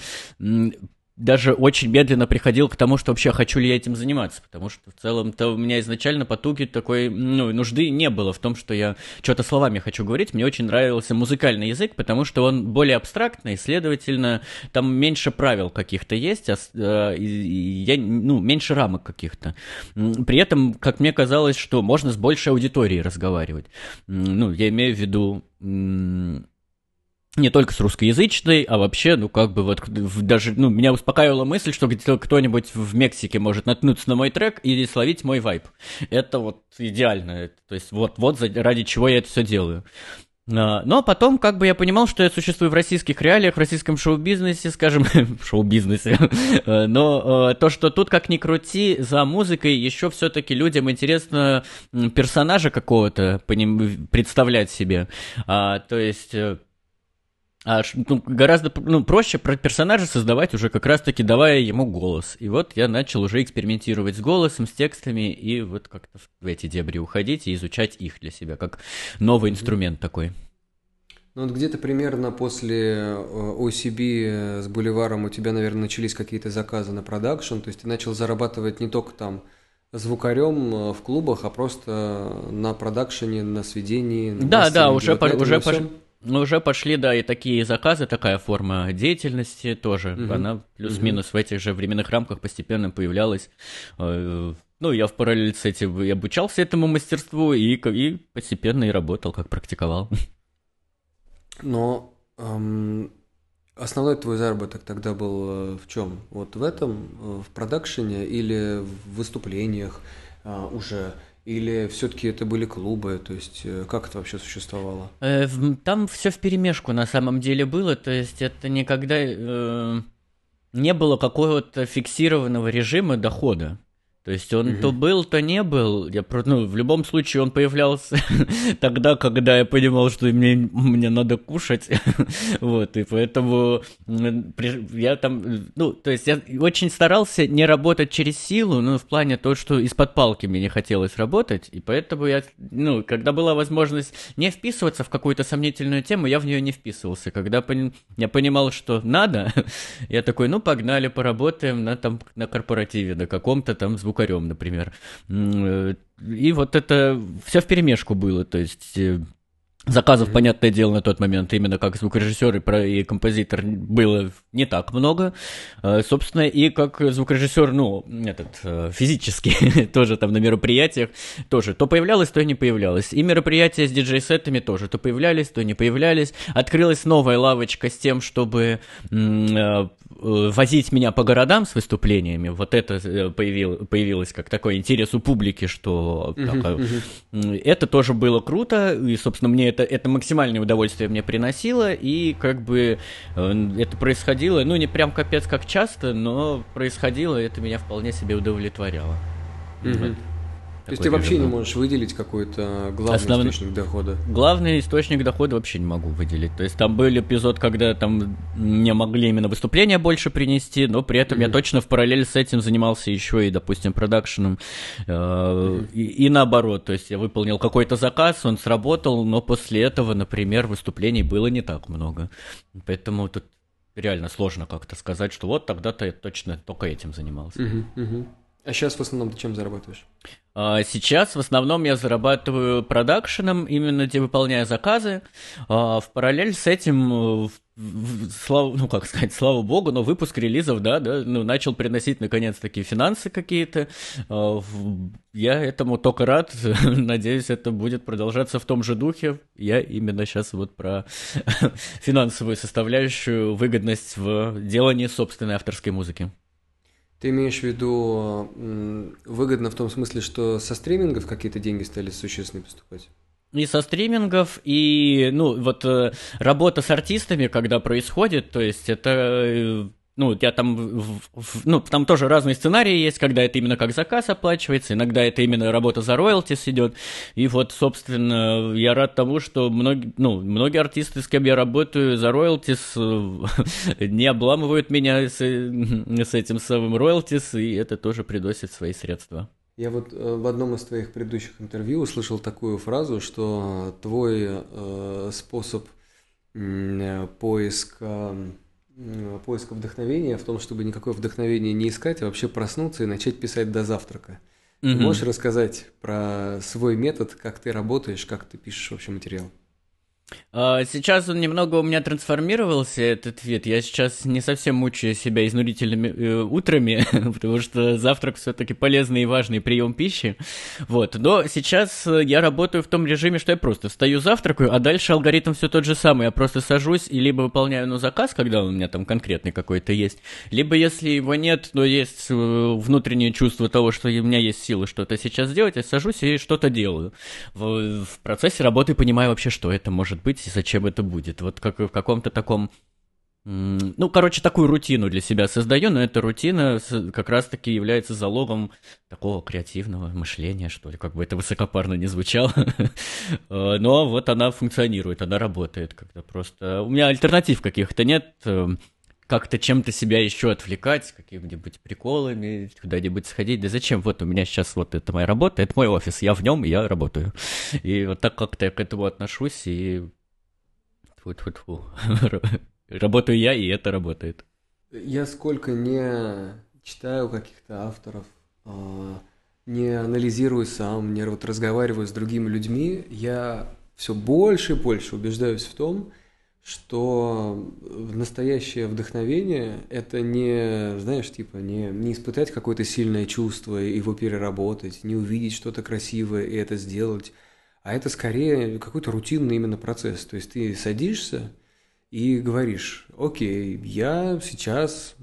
даже очень медленно приходил к тому, что вообще хочу ли я этим заниматься, потому что в целом-то у меня изначально потуги такой, ну, нужды не было в том, что я что-то словами хочу говорить. Мне очень нравился музыкальный язык, потому что он более абстрактный, следовательно, там меньше правил каких-то есть, а, и, и я, ну, меньше рамок каких-то. При этом, как мне казалось, что можно с большей аудиторией разговаривать. Ну, я имею в виду не только с русскоязычной, а вообще, ну, как бы вот даже, ну, меня успокаивала мысль, что кто-нибудь в Мексике может наткнуться на мой трек и словить мой вайп. Это вот идеально. То есть вот, вот ради чего я это все делаю. А, но потом, как бы я понимал, что я существую в российских реалиях, в российском шоу-бизнесе, скажем, шоу-бизнесе. Но а, то, что тут, как ни крути, за музыкой еще все-таки людям интересно персонажа какого-то представлять себе. А, то есть э, а, ну, гораздо ну, проще про персонажа создавать уже как раз-таки давая ему голос. И вот я начал уже экспериментировать с голосом, с текстами, и вот как-то в эти дебри уходить и изучать их для себя, как новый инструмент такой. Ну вот где-то примерно после OCB э, э, с Боливаром у тебя, наверное, начались какие-то заказы на продакшн, то есть ты начал зарабатывать не только там звукарем э, в клубах, а просто на продакшене, на сведении. Да, да, уже, по, уже, по, ну, уже пошли, да, и такие заказы, такая форма деятельности тоже. Угу. Она плюс-минус угу. в этих же временных рамках постепенно появлялась. Э, ну, я в параллель с этим и обучался этому мастерству, и, и постепенно и работал, как практиковал. Но эм, основной твой заработок тогда был э, в чем? Вот в этом, э, в продакшене или в выступлениях э, уже? Или все-таки это были клубы? То есть э, как это вообще существовало? Э, там все в перемешку на самом деле было. То есть это никогда э, не было какого-то фиксированного режима дохода. То есть он угу. то был, то не был. Я, ну, в любом случае он появлялся тогда, когда я понимал, что мне, мне надо кушать. вот, и поэтому я там, ну, то есть я очень старался не работать через силу, ну, в плане того, что из-под палки мне не хотелось работать, и поэтому я, ну, когда была возможность не вписываться в какую-то сомнительную тему, я в нее не вписывался. Когда я понимал, что надо, я такой, ну, погнали, поработаем на, там, на корпоративе, на каком-то там звук звукарем, например. Э, и вот это все в перемешку было, то есть э, Заказов, mm-hmm. понятное дело, на тот момент именно как звукорежиссер и, и композитор было не так много. Э, собственно, и как звукорежиссер, ну, этот, физически, тоже там на мероприятиях, тоже то появлялось, то не появлялось. И мероприятия с диджей-сетами тоже то появлялись, то не появлялись. Открылась новая лавочка с тем, чтобы возить меня по городам с выступлениями, вот это э, появил, появилось как такой интерес у публики, что uh-huh, так, uh-huh. это тоже было круто, и, собственно, мне это, это максимальное удовольствие мне приносило, и как бы это происходило, ну, не прям капец как часто, но происходило, и это меня вполне себе удовлетворяло. Uh-huh. Вот. То есть ты вообще не можешь выделить какой-то главный Основ... источник дохода? Главный источник дохода вообще не могу выделить. То есть там был эпизод, когда там не могли именно выступления больше принести, но при этом mm-hmm. я точно в параллель с этим занимался еще и, допустим, продакшеном. Э, mm-hmm. и, и наоборот, то есть я выполнил какой-то заказ, он сработал, но после этого, например, выступлений было не так много. Поэтому тут реально сложно как-то сказать, что вот тогда-то я точно только этим занимался. Mm-hmm. Mm-hmm. А сейчас в основном ты чем зарабатываешь? А, сейчас в основном я зарабатываю продакшеном, именно где выполняя заказы. А, в параллель с этим, слава, ну как сказать, слава богу, но выпуск релизов, да, да, ну, начал приносить наконец-таки финансы какие-то. А, я этому только рад. Надеюсь, это будет продолжаться в том же духе. Я именно сейчас вот про финансовую составляющую, выгодность в делании собственной авторской музыки. Ты имеешь в виду выгодно в том смысле, что со стримингов какие-то деньги стали существенно поступать? И со стримингов, и, ну, вот э, работа с артистами, когда происходит, то есть это э, ну, я там, ну, там тоже разные сценарии есть, когда это именно как заказ оплачивается, иногда это именно работа за роялтис идет. И вот, собственно, я рад тому, что многие, ну, многие артисты, с кем я работаю за роялтис, не обламывают меня с, с этим самым роялтис, и это тоже приносит свои средства. Я вот э, в одном из твоих предыдущих интервью услышал такую фразу, что твой э, способ э, поиска, э, поиска вдохновения в том, чтобы никакое вдохновение не искать, а вообще проснуться и начать писать до завтрака. Мгм. можешь рассказать про свой метод, как ты работаешь, как ты пишешь вообще материал? А, Сейчас он немного у меня трансформировался, этот вид. Я сейчас не совсем мучаю себя изнурительными э, утрами, потому что завтрак все-таки полезный и важный прием пищи. Вот. Но сейчас э, я работаю в том режиме, что я просто встаю, завтракаю, а дальше алгоритм все тот же самый. Я просто сажусь и либо выполняю ну, заказ, когда он у меня там конкретный какой-то есть, либо если его нет, но есть э, внутреннее чувство того, что у меня есть силы что-то сейчас сделать, я сажусь и что-то делаю. В, в процессе работы понимаю вообще, что это может быть и зачем это будет. Вот как в каком-то таком... Ну, короче, такую рутину для себя создаю, но эта рутина как раз-таки является залогом такого креативного мышления, что ли, как бы это высокопарно не звучало. Э, Но вот она функционирует, она работает как-то просто. У меня альтернатив каких-то нет, э, как-то чем-то себя еще отвлекать, какими-нибудь приколами, куда-нибудь сходить. Да зачем? Вот у меня сейчас вот это моя работа, это мой офис, я в нем, я работаю. И вот так как-то я к этому отношусь, и... Тьфу-тьфу-тьфу. Работаю я, и это работает. Я сколько не читаю каких-то авторов, а, не анализирую сам, не вот разговариваю с другими людьми, я все больше и больше убеждаюсь в том, что настоящее вдохновение – это не, знаешь, типа, не, не испытать какое-то сильное чувство и его переработать, не увидеть что-то красивое и это сделать, а это скорее какой-то рутинный именно процесс. То есть ты садишься и говоришь, окей, я сейчас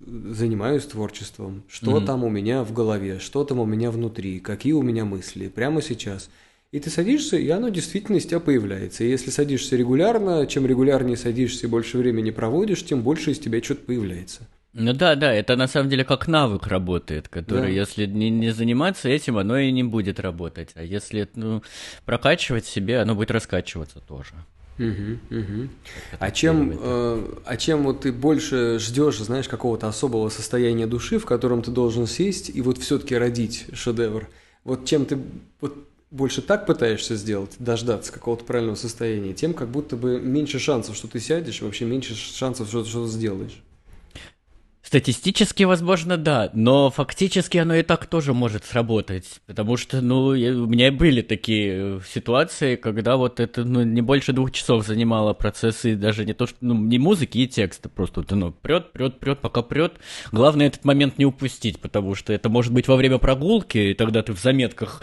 занимаюсь творчеством, что Мгм. там у меня в голове, что там у меня внутри, какие у меня мысли прямо сейчас. И ты садишься, и оно действительно из тебя появляется. И если садишься регулярно, чем регулярнее садишься и больше времени проводишь, тем больше из тебя что-то появляется. Ну да, да, это на самом деле как навык работает, который, Да. если не, не заниматься этим, оно и не будет работать. А если ну, прокачивать себе, оно будет раскачиваться тоже. Мгм, мгм. А чем, э, а чем вот ты больше ждешь, знаешь, какого-то особого состояния души, в котором ты должен сесть и вот все-таки родить шедевр? Вот чем ты вот больше так пытаешься сделать, дождаться какого-то правильного состояния, тем как будто бы меньше шансов, что ты сядешь, вообще меньше шансов, что ты что-то сделаешь. Статистически, возможно, да, но фактически оно и так тоже может сработать, потому что, ну, я- у меня были такие э, ситуации, когда вот это, ну, не больше двух часов занимало процессы, даже не то, что, ну, не музыки и текста, просто вот оно прет, прет, прет, пока прет. Главное этот момент не упустить, потому что это может быть во время прогулки, и тогда ты в заметках,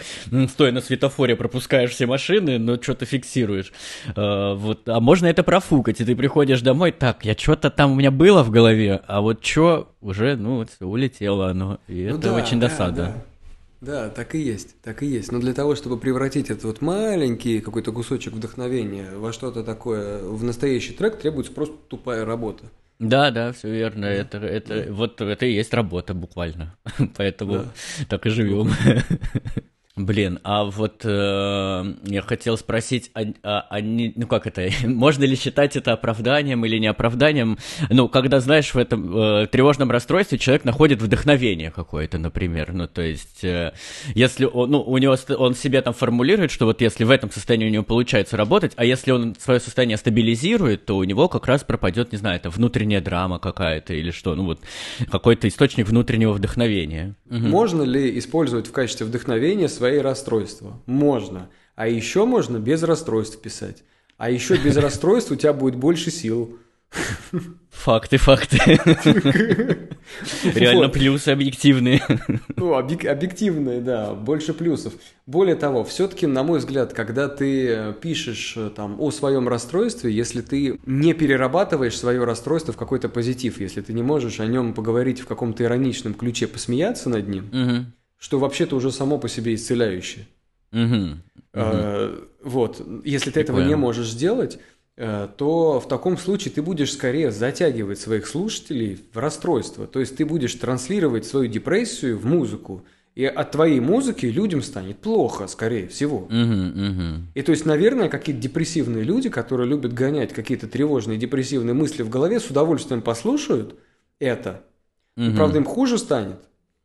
стоя на светофоре, пропускаешь все машины, но что-то фиксируешь. А, вот, а можно это профукать, и ты приходишь домой, так, я что-то там у меня было в голове, а вот что уже, ну, вот всё, улетело оно, и Ну это да, очень да, досада. Да. Да, так и есть, так и есть. Но для того, чтобы превратить этот вот маленький какой-то кусочек вдохновения во что-то такое, в настоящий трек, требуется просто тупая работа. Да, да, все верно. Это, это, вот это и есть работа буквально. Поэтому Да. так и живем. Блин, а вот э, я хотел спросить, а, а- а не- ну как это, можно ли считать это оправданием или не оправданием? Ну, когда, знаешь, в этом э, тревожном расстройстве человек находит вдохновение какое-то, например. Ну, то есть, э, если он, ну, у него, он себе там формулирует, что вот если в этом состоянии у него получается работать, а если он свое состояние стабилизирует, то у него как раз пропадет, не знаю, это внутренняя драма какая-то или что, ну вот какой-то источник внутреннего вдохновения. Мгм. Можно ли использовать в качестве вдохновения свои расстройства? Можно. А еще можно без расстройств писать. А еще без расстройств у тебя будет больше сил. Факты, факты. Реально плюсы объективные. Ну, объек- объективные, да, больше плюсов. Более того, все-таки, на мой взгляд, когда ты э, пишешь э, там о своем расстройстве, если ты не перерабатываешь свое расстройство в какой-то позитив, если ты не можешь о нем поговорить в каком-то ироничном ключе, посмеяться над ним. Что вообще-то уже само по себе исцеляющее. Мгм. Э, Вот, если ты этого не можешь сделать, э, то в таком случае ты будешь скорее затягивать своих слушателей в расстройство. То есть ты будешь транслировать свою депрессию в музыку, и от твоей музыки людям станет плохо, скорее всего. Мгм, мгм. И то есть, наверное, какие-то депрессивные люди, которые любят гонять какие-то тревожные депрессивные мысли в голове, с удовольствием послушают это. Мгм. Правда, им хуже станет.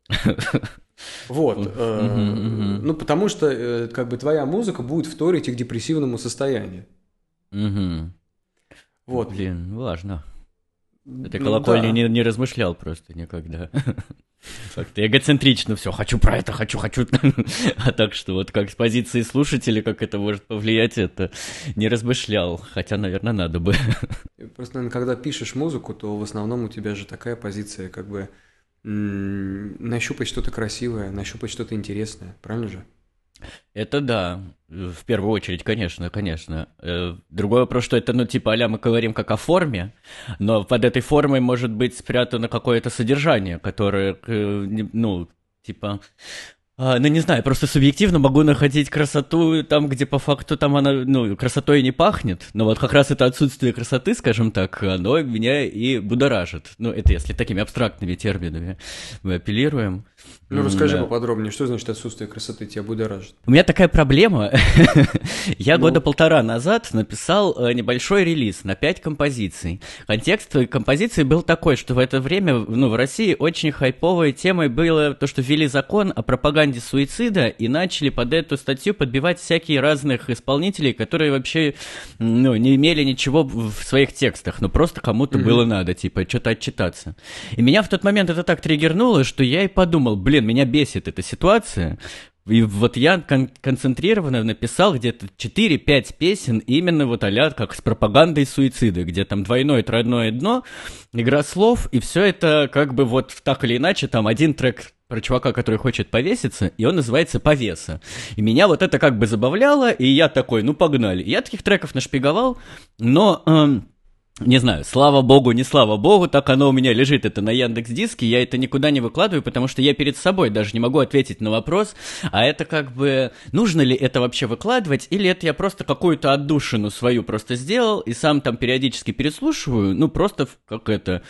Вот. Ну, потому что, э, как бы, твоя музыка будет вторить их депрессивному состоянию. Вот. Блин, важно. Этой ну, колокольни да. не, не размышлял просто никогда. Как-то эгоцентрично все, хочу про это, хочу, хочу. А так что вот как с позиции слушателя, как это может повлиять, это не размышлял. Хотя, наверное, надо бы. Просто, наверное, когда пишешь музыку, то в основном у тебя же такая позиция, как бы нащупать что-то красивое, нащупать что-то интересное, правильно же? Это да, в первую очередь, конечно, конечно. Э, другой вопрос, что это, ну, типа, а мы говорим как о форме, но под этой формой может быть спрятано какое-то содержание, которое, э, ну, типа, а, ну, не знаю, просто субъективно могу находить красоту там, где по факту там она, ну, красотой не пахнет. Но вот как раз это отсутствие красоты, скажем так, оно меня и будоражит. Ну, это если такими абстрактными терминами мы апеллируем. Ну, расскажи да. поподробнее, что значит отсутствие красоты тебя будоражит? У меня такая проблема. Я ну... года полтора назад написал э, небольшой релиз на пять композиций. Контекст композиции был такой, что в это время, ну, в России очень хайповой темой было то, что ввели закон о пропаганде суицида и начали под эту статью подбивать всякие разных исполнителей, которые вообще, ну, не имели ничего в своих текстах, но просто кому-то было надо, типа, что-то отчитаться. И меня в тот момент это так триггернуло, что я и подумал, блин, меня бесит эта ситуация. И вот я кон- концентрированно написал где-то 4-5 песен именно вот а как с пропагандой суицида, где там двойное, тройное дно, игра слов, и все это как бы вот так или иначе, там один трек про чувака, который хочет повеситься, и он называется «Повеса». И меня вот это как бы забавляло, и я такой, ну погнали. Я таких треков нашпиговал, но... Эм, не знаю, слава богу, не слава богу, так оно у меня лежит, это на Яндекс Диске, я это никуда не выкладываю, потому что я перед собой даже не могу ответить на вопрос, а это как бы, нужно ли это вообще выкладывать, или это я просто какую-то отдушину свою просто сделал, и сам там периодически переслушиваю, ну просто как это,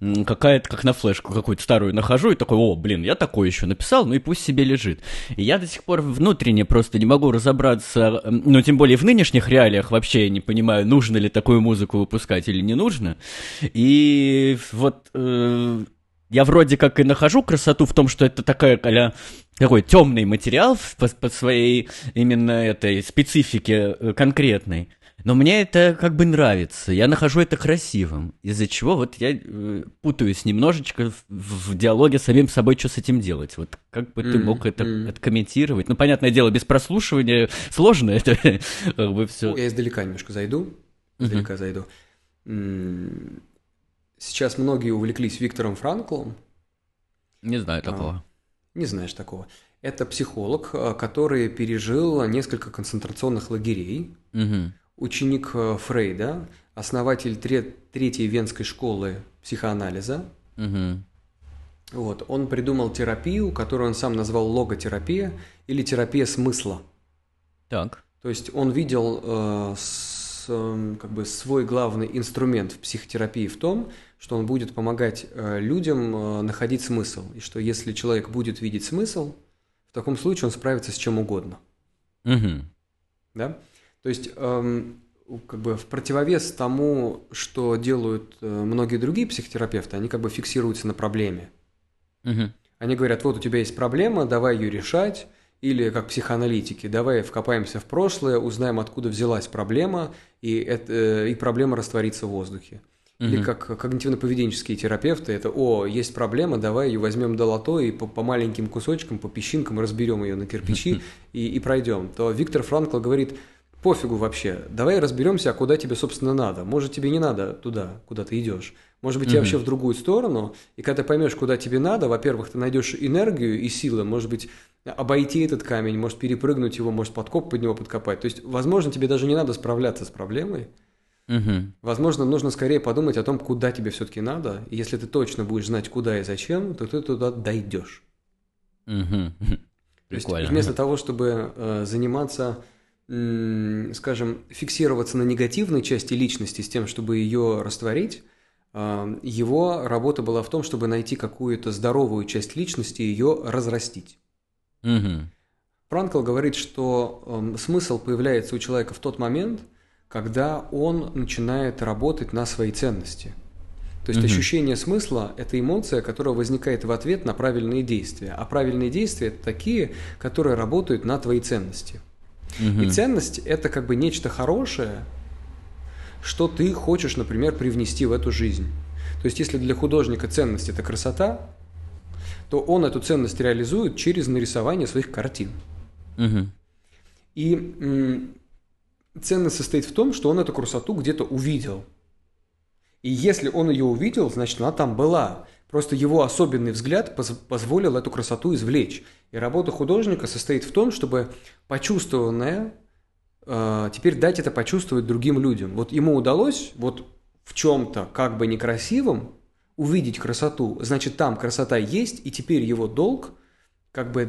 какая-то, как на флешку какую-то старую нахожу, и такой, о, блин, я такой еще написал, ну и пусть себе лежит. И я до сих пор внутренне просто не могу разобраться, ну тем более в нынешних реалиях вообще я не понимаю, нужно ли такую музыку выпускать, или не нужно. И вот э, я вроде как и нахожу красоту в том, что это такая, а такой темный материал по, по своей именно этой специфике э, конкретной. Но мне это как бы нравится, я нахожу это красивым, из-за чего вот я э, путаюсь немножечко в, в диалоге с самим собой, что с этим делать. Вот как бы mm-hmm. ты мог это mm-hmm. откомментировать? Ну, понятное дело, без прослушивания сложно это как бы все. Я издалека немножко зайду, издалека mm-hmm. зайду. Сейчас многие увлеклись Виктором Франклом. Не знаю такого. А, не знаешь такого. Это психолог, а, который пережил несколько концентрационных лагерей. Угу. Ученик а, Фрейда, основатель третьей венской школы психоанализа. Угу. Вот, он придумал терапию, которую он сам назвал логотерапия или терапия смысла. Так. То есть он видел э, как бы свой главный инструмент в психотерапии в том, что он будет помогать э, людям э, находить смысл. И что если человек будет видеть смысл, в таком случае он справится с чем угодно. Угу. Да? То есть, эм, как бы в противовес тому, что делают э, многие другие психотерапевты, они как бы фиксируются на проблеме. Угу. Они говорят, вот у тебя есть проблема, давай ее решать, или как психоаналитики, давай вкопаемся в прошлое, узнаем, откуда взялась проблема, и, это, э, и проблема растворится в воздухе. Угу. Или как когнитивно-поведенческие терапевты, это, о, есть проблема, давай ее возьмем долото и по, по маленьким кусочкам, по песчинкам разберем ее на кирпичи и, и пройдем. То Виктор Франкл говорит, пофигу вообще, давай разберемся, куда тебе, собственно, надо. Может, тебе не надо туда, куда ты идешь. Может быть, тебе вообще в другую сторону, и когда ты поймешь, куда тебе надо, во-первых, ты найдешь энергию и силы, может быть, обойти этот камень, может перепрыгнуть его, может подкоп под него подкопать. То есть, возможно, тебе даже не надо справляться с проблемой. Угу. Возможно, нужно скорее подумать о том, куда тебе все-таки надо. И если ты точно будешь знать, куда и зачем, то ты туда дойдешь. Угу. То есть, вместо того, чтобы э, заниматься, скажем, фиксироваться на негативной части личности с тем, чтобы ее растворить, э, его работа была в том, чтобы найти какую-то здоровую часть личности и ее разрастить. Угу. Франкл говорит, что э, смысл появляется у человека в тот момент, когда он начинает работать на свои ценности. То есть угу. ощущение смысла – это эмоция, которая возникает в ответ на правильные действия. А правильные действия – это такие, которые работают на твои ценности. Угу. И ценность – это как бы нечто хорошее, что ты хочешь, например, привнести в эту жизнь. То есть если для художника ценность – это красота, то он эту ценность реализует через нарисование своих картин. Угу. И ценность состоит в том, что он эту красоту где-то увидел. И если он ее увидел, значит, она там была. Просто его особенный взгляд поз- позволил эту красоту извлечь. И работа художника состоит в том, чтобы почувствованное э, теперь дать это почувствовать другим людям. Вот ему удалось вот в чем-то как бы некрасивом увидеть красоту, значит, там красота есть, и теперь его долг как бы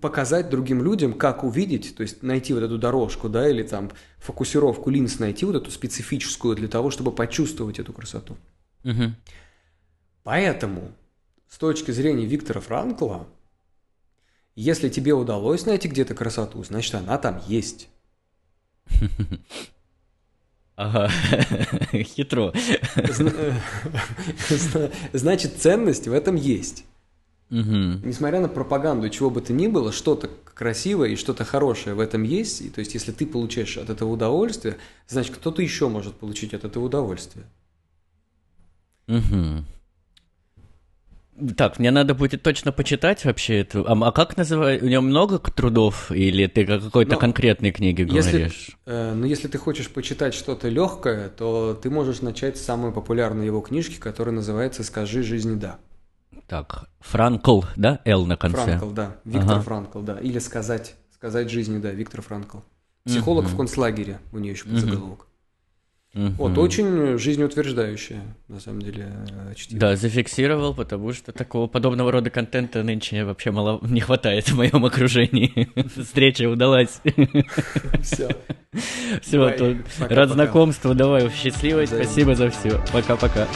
показать другим людям, как увидеть, то есть найти вот эту дорожку, да, или там фокусировку линз найти, вот эту специфическую для того, чтобы почувствовать эту красоту. Угу. Поэтому, с точки зрения Виктора Франкла, если тебе удалось найти где-то красоту, значит, она там есть. Ага, хитро. Значит, ценность в этом есть. Угу. Несмотря на пропаганду, чего бы то ни было, что-то красивое и что-то хорошее в этом есть. И, то есть, если ты получаешь от этого удовольствие, значит, кто-то еще может получить от этого удовольствие. Угу. Так, мне надо будет точно почитать вообще это. А, а как называется? У него много трудов или ты какой-то Но конкретной книги если, говоришь? Э, ну, если ты хочешь почитать что-то легкое, то ты можешь начать с самой популярной его книжки, которая называется «Скажи жизни да». Так, Франкл, да? Л на конце. Франкл, да. Виктор ага. Франкл, да. Или сказать, сказать жизни, да, Виктор Франкл. Психолог угу. в концлагере, у нее еще подзаголовок. Угу. Вот, очень жизнеутверждающее, на самом деле, чтиво. Да, зафиксировал, потому что такого подобного рода контента нынче вообще мало не хватает в моем окружении. Встреча удалась. Все. Все, рад знакомству, давай, счастливой, спасибо за все. Пока-пока.